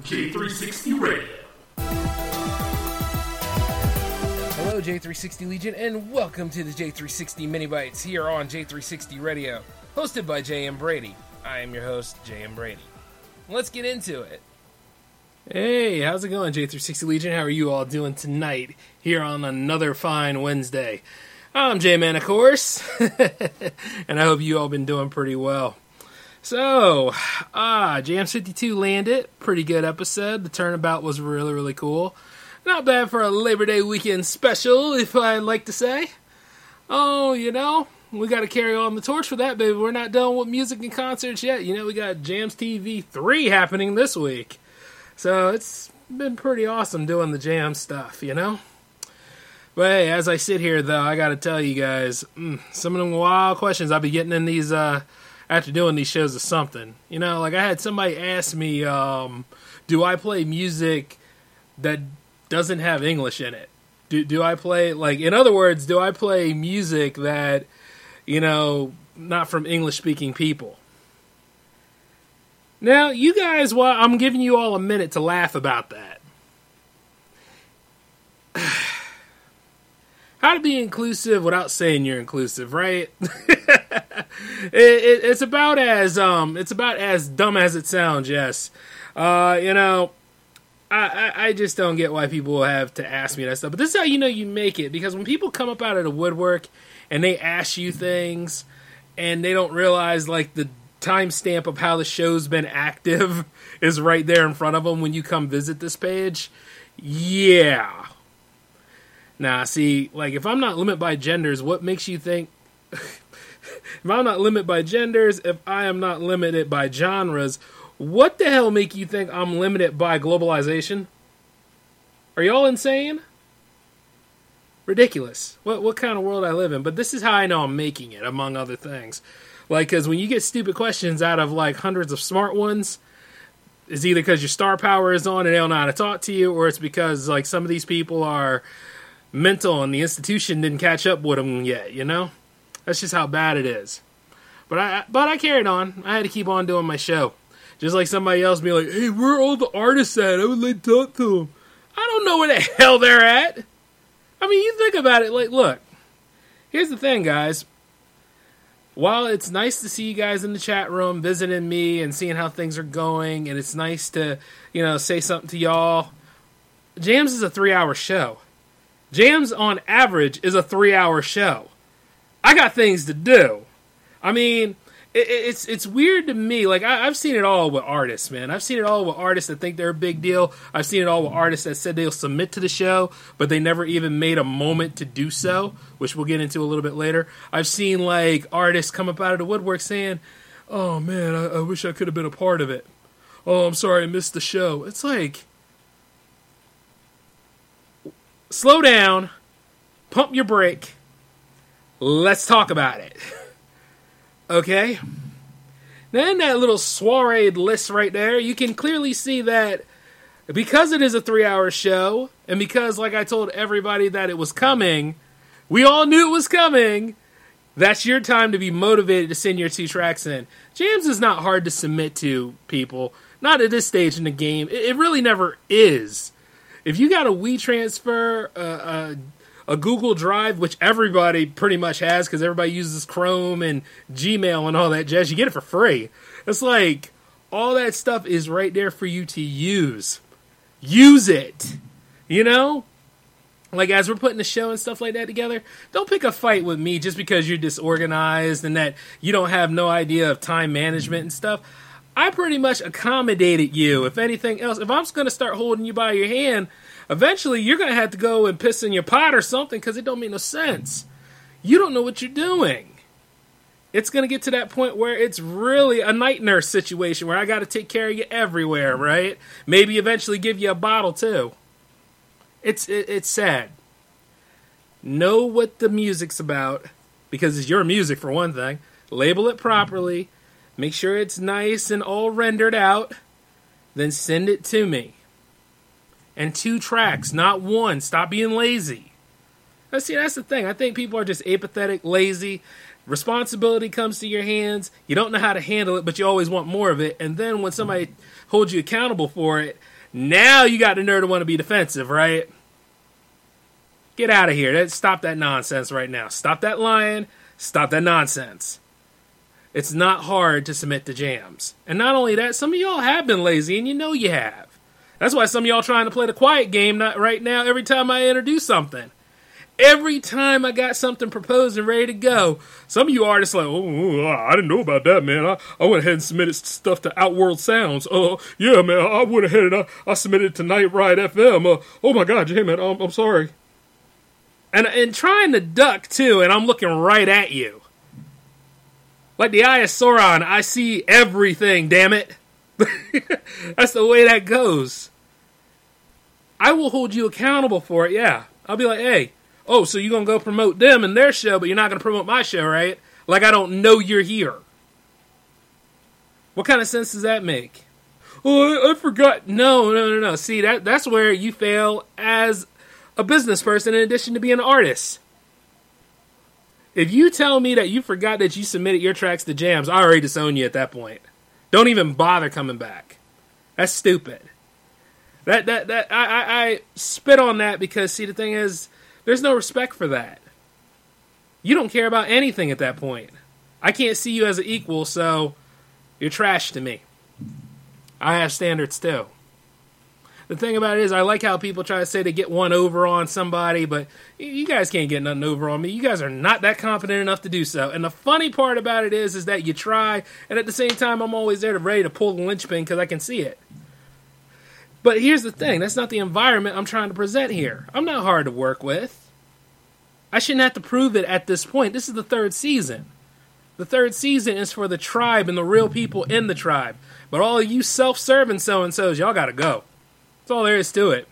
J360 Radio. Hello, J360 Legion, and welcome to the J360 Mini Bites here on J360 Radio, hosted by J.M. Brady. I am your host, J.M. Brady. Let's get into it. Hey, how's it going, J360 Legion? How are you all doing tonight here on another fine Wednesday? I'm J Man, of course, and I hope you all been doing pretty well. So, ah, Jam 52 landed. Pretty good episode. The turnabout was really, really cool. Not bad for a Labor Day weekend special, if I'd like to say. Oh, you know, we got to carry on the torch for that, baby. We're not done with music and concerts yet. You know, we got Jams TV 3 happening this week. So, it's been pretty awesome doing the jam stuff, you know? But hey, as I sit here, though, I got to tell you guys, mm, some of them wild questions I'll be getting in these, uh, after doing these shows is something. You know, like I had somebody ask me, um, do I play music that doesn't have English in it? Do do I play like in other words, do I play music that, you know, not from English speaking people? Now, you guys, well, I'm giving you all a minute to laugh about that. How to be inclusive without saying you're inclusive, right? it, it, it's about as um, it's about as dumb as it sounds. Yes, uh, you know, I, I, I just don't get why people have to ask me that stuff. But this is how you know you make it because when people come up out of the woodwork and they ask you things and they don't realize like the timestamp of how the show's been active is right there in front of them when you come visit this page. Yeah. Now, see, like if I'm not limited by genders, what makes you think if I'm not limited by genders, if I am not limited by genres, what the hell make you think I'm limited by globalization? Are y'all insane? Ridiculous. What what kind of world I live in? But this is how I know I'm making it, among other things. Like, because when you get stupid questions out of like hundreds of smart ones, it's either because your star power is on and they don't know how to talk to you, or it's because like some of these people are mental and the institution didn't catch up with them yet. You know. That's just how bad it is. But I but I carried on. I had to keep on doing my show. Just like somebody else be like, "Hey, where are all the artists at? I would like to talk to them." I don't know where the hell they're at. I mean, you think about it. Like, look, here's the thing, guys. While it's nice to see you guys in the chat room visiting me and seeing how things are going, and it's nice to, you know, say something to y'all, Jams is a three hour show. Jams, on average, is a three hour show. I got things to do. I mean, it, it's it's weird to me. Like I, have seen it all with artists, man. I've seen it all with artists that think they're a big deal. I've seen it all with artists that said they'll submit to the show, but they never even made a moment to do so, which we'll get into a little bit later. I've seen like artists come up out of the woodwork saying, "Oh man, I, I wish I could have been a part of it." Oh, I'm sorry, I missed the show. It's like, slow down, pump your brake Let's talk about it. Okay? Then that little soiree list right there, you can clearly see that because it is a three hour show, and because, like I told everybody that it was coming, we all knew it was coming. That's your time to be motivated to send your two tracks in. Jams is not hard to submit to, people. Not at this stage in the game. It, really never is. If you got a WeTransfer, uh, uh, a Google Drive, which everybody pretty much has because everybody uses Chrome and Gmail and all that jazz. You get it for free. It's like all that stuff is right there for you to use. Use it. You know? Like as we're putting the show and stuff like that together, don't pick a fight with me just because you're disorganized and that you don't have no idea of time management and stuff. I pretty much accommodated you. If anything else, if I'm just going to start holding you by your hand, eventually you're going to have to go and piss in your pot or something because it don't make no sense. You don't know what you're doing. It's going to get to that point where it's really a night nurse situation where I got to take care of you everywhere, right? Maybe eventually give you a bottle too. It's it, it's sad. Know what the music's about because it's your music for one thing. Label it properly. Make sure it's nice and all rendered out. Then send it to me and two tracks, not one. Stop being lazy. see, that's the thing. I think people are just apathetic, lazy. responsibility comes to your hands. You don't know how to handle it, but you always want more of it. And then when somebody holds you accountable for it, now you got the nerve to want to be defensive, right? Get out of here. Stop that nonsense right now. Stop that lying. Stop that nonsense. It's not hard to submit to jams. And not only that, some of y'all have been lazy, and you know you have. That's why some of y'all trying to play the quiet game not right now every time I introduce something. Every time I got something proposed and ready to go, some of you artists like, oh, I didn't know about that, man. I, I went ahead and submitted stuff to Outworld Sounds. Oh, uh, yeah, man, I went ahead and I, I submitted it to Night Ride FM. Uh, oh my God, Jay, man, I'm, I'm sorry. And and trying to duck too, and I'm looking right at you. Like the Eye of Sauron, I see everything. Damn it, that's the way that goes. I will hold you accountable for it. Yeah, I'll be like, hey oh, so you're going to go promote them and their show, but you're not going to promote my show, right? Like I don't know you're here. What kind of sense does that make? Oh, I, forgot. No, no, no, no. See, that that's where you fail as a business person in addition to being an artist. If you tell me that you forgot that you submitted your tracks to jams, I already disown you at that point. Don't even bother coming back. That's stupid. That that that I, I, I spit on that because see the thing is there's no respect for that. You don't care about anything at that point. I can't see you as an equal, so you're trash to me. I have standards too. The thing about it is, I like how people try to say they get one over on somebody, but you guys can't get nothing over on me. You guys are not that confident enough to do so. And the funny part about it is, is that you try, and at the same time, I'm always there to ready to pull the linchpin because I can see it. But here's the thing that's not the environment I'm trying to present here. I'm not hard to work with. I shouldn't have to prove it at this point. This is the third season. The third season is for the tribe and the real people in the tribe. But all you self serving so and so's, y'all gotta go. That's all there is to it.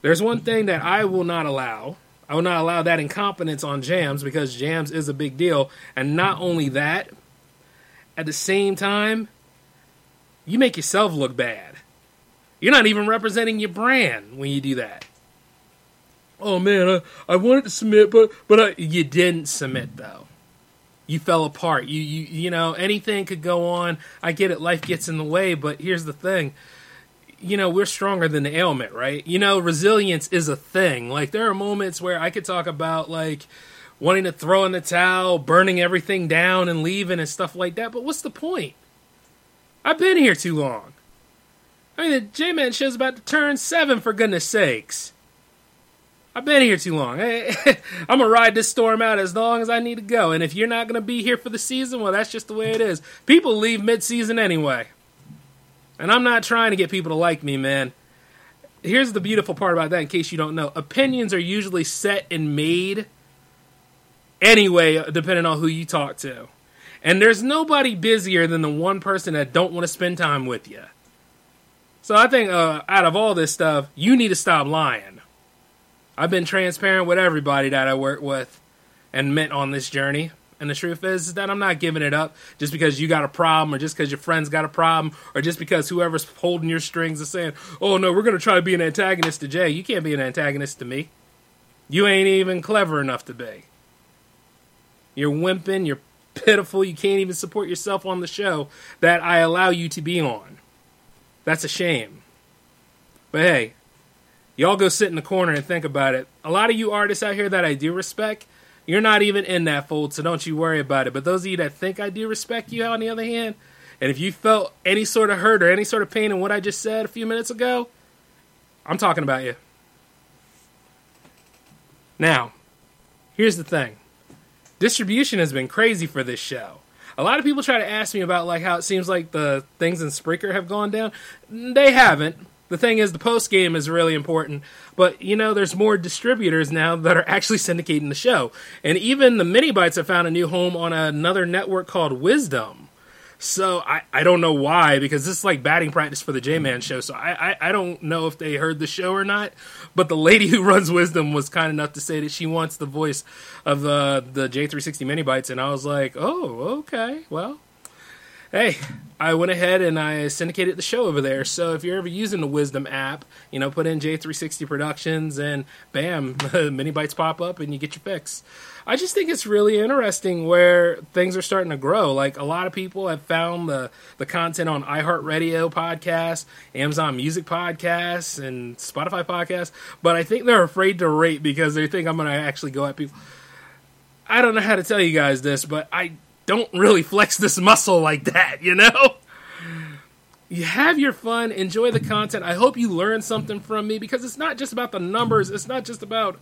There's one thing that I will not allow. I will not allow that incompetence on jams because jams is a big deal. And not only that, at the same time, you make yourself look bad. You're not even representing your brand when you do that. Oh man, I, I wanted to submit, but but I, you didn't submit though. You fell apart. You you you know anything could go on. I get it. Life gets in the way, but here's the thing. You know we're stronger than the ailment, right? You know resilience is a thing. Like there are moments where I could talk about like wanting to throw in the towel, burning everything down, and leaving and stuff like that. But what's the point? I've been here too long. I mean, the J Man show's about to turn seven, for goodness sakes. I've been here too long. I'm gonna ride this storm out as long as I need to go. And if you're not gonna be here for the season, well, that's just the way it is. People leave mid-season anyway, and I'm not trying to get people to like me, man. Here's the beautiful part about that. In case you don't know, opinions are usually set and made anyway, depending on who you talk to. And there's nobody busier than the one person that don't want to spend time with you. So I think uh, out of all this stuff, you need to stop lying. I've been transparent with everybody that I work with and met on this journey. And the truth is, is that I'm not giving it up just because you got a problem or just because your friends got a problem or just because whoever's holding your strings is saying, oh no, we're going to try to be an antagonist to Jay. You can't be an antagonist to me. You ain't even clever enough to be. You're wimping, you're pitiful, you can't even support yourself on the show that I allow you to be on. That's a shame. But hey, y'all go sit in the corner and think about it. A lot of you artists out here that I do respect, you're not even in that fold, so don't you worry about it. But those of you that think I do respect you, on the other hand, and if you felt any sort of hurt or any sort of pain in what I just said a few minutes ago, I'm talking about you. Now, here's the thing distribution has been crazy for this show. A lot of people try to ask me about like how it seems like the things in Spreaker have gone down. They haven't. The thing is, the post game is really important, but you know, there's more distributors now that are actually syndicating the show, and even the mini bites have found a new home on another network called Wisdom. So I, I don't know why because this is like batting practice for the J Man show. So I, I, I don't know if they heard the show or not. But the lady who runs Wisdom was kind enough to say that she wants the voice of uh, the the J360 mini bites, and I was like, oh okay, well. Hey, I went ahead and I syndicated the show over there. So if you're ever using the Wisdom app, you know, put in J360 Productions and bam, mini bites pop up and you get your fix. I just think it's really interesting where things are starting to grow. Like a lot of people have found the the content on iHeartRadio podcasts, Amazon Music podcasts, and Spotify podcasts, but I think they're afraid to rate because they think I'm going to actually go at people. I don't know how to tell you guys this, but I don't really flex this muscle like that, you know? You have your fun, enjoy the content. I hope you learn something from me because it's not just about the numbers, it's not just about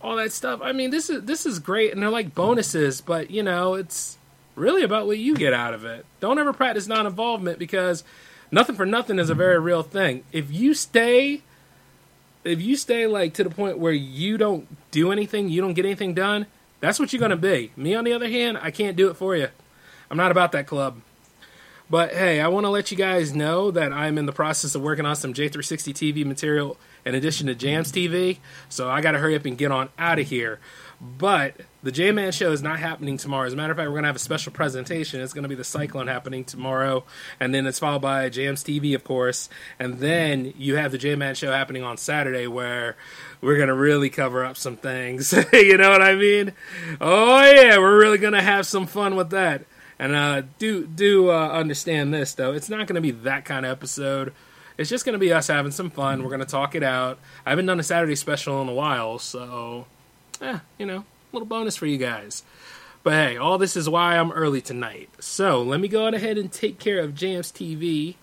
all that stuff. I mean, this is this is great and they're like bonuses, but you know, it's really about what you get out of it. Don't ever practice non-involvement because nothing for nothing is a very real thing. If you stay if you stay like to the point where you don't do anything, you don't get anything done, that's what you're going to be. Me, on the other hand, I can't do it for you. I'm not about that club. But hey, I want to let you guys know that I'm in the process of working on some J360 TV material in addition to Jams TV. So I got to hurry up and get on out of here. But the J Man show is not happening tomorrow. As a matter of fact, we're going to have a special presentation. It's going to be the Cyclone happening tomorrow. And then it's followed by Jams TV, of course. And then you have the J Man show happening on Saturday where we're going to really cover up some things. you know what I mean? Oh, yeah, we're really going to have some fun with that. And uh, do do uh, understand this though, it's not going to be that kind of episode. It's just going to be us having some fun. We're going to talk it out. I haven't done a Saturday special in a while, so yeah, you know, little bonus for you guys. But hey, all this is why I'm early tonight. So let me go on ahead and take care of Jams TV.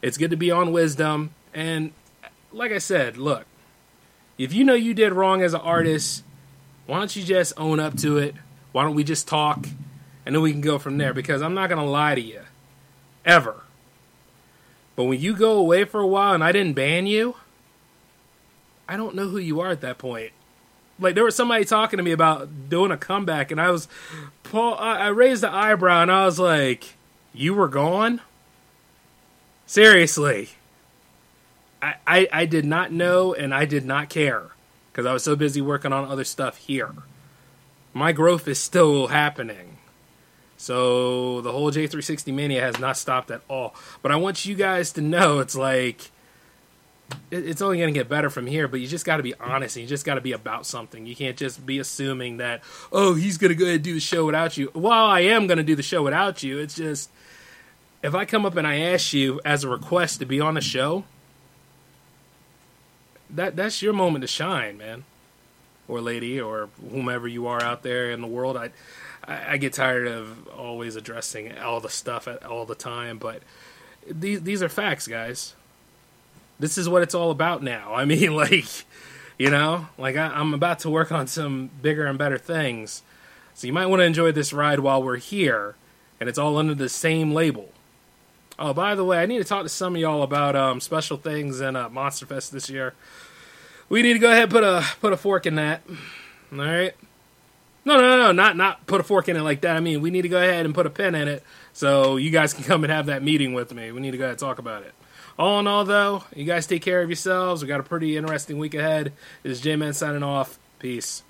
It's good to be on Wisdom. And like I said, look, if you know you did wrong as an artist, why don't you just own up to it? Why don't we just talk? And then we can go from there because I'm not going to lie to you. Ever. But when you go away for a while and I didn't ban you, I don't know who you are at that point like there was somebody talking to me about doing a comeback, and I was, Paul. I, raised the eyebrow, and I was like, "You were gone." Seriously, I, I, I did not know, and I did not care because I was so busy working on other stuff here. My growth is still happening. So the whole J360 mania has not stopped at all. But I want you guys to know it's like it's only going to get better from here, but you just got to be honest and you just got to be about something. You can't just be assuming that, oh, he's going to go ahead and do the show without you. While I am going to do the show without you, it's just, if I come up and I ask you as a request to be on the show, that that's your moment to shine, man, or lady, or whomever you are out there in the world. I, I, I get tired of always addressing all the stuff at all the time, but these these are facts, guys this is what it's all about now. I mean, like, you know, like I, am about to work on some bigger and better things. So you might want to enjoy this ride while we're here, and it's all under the same label. Oh, by the way, I need to talk to some of y'all about um, special things in uh, Monster Fest this year. We need to go ahead and put a put a fork in that. All right. No, no, no, not not put a fork in it like that. I mean, we need to go ahead and put a pin in it so you guys can come and have that meeting with me. We need to go ahead and talk about it. All in all, though, you guys take care of yourselves. We got a pretty interesting week ahead. This is J Man signing off. Peace.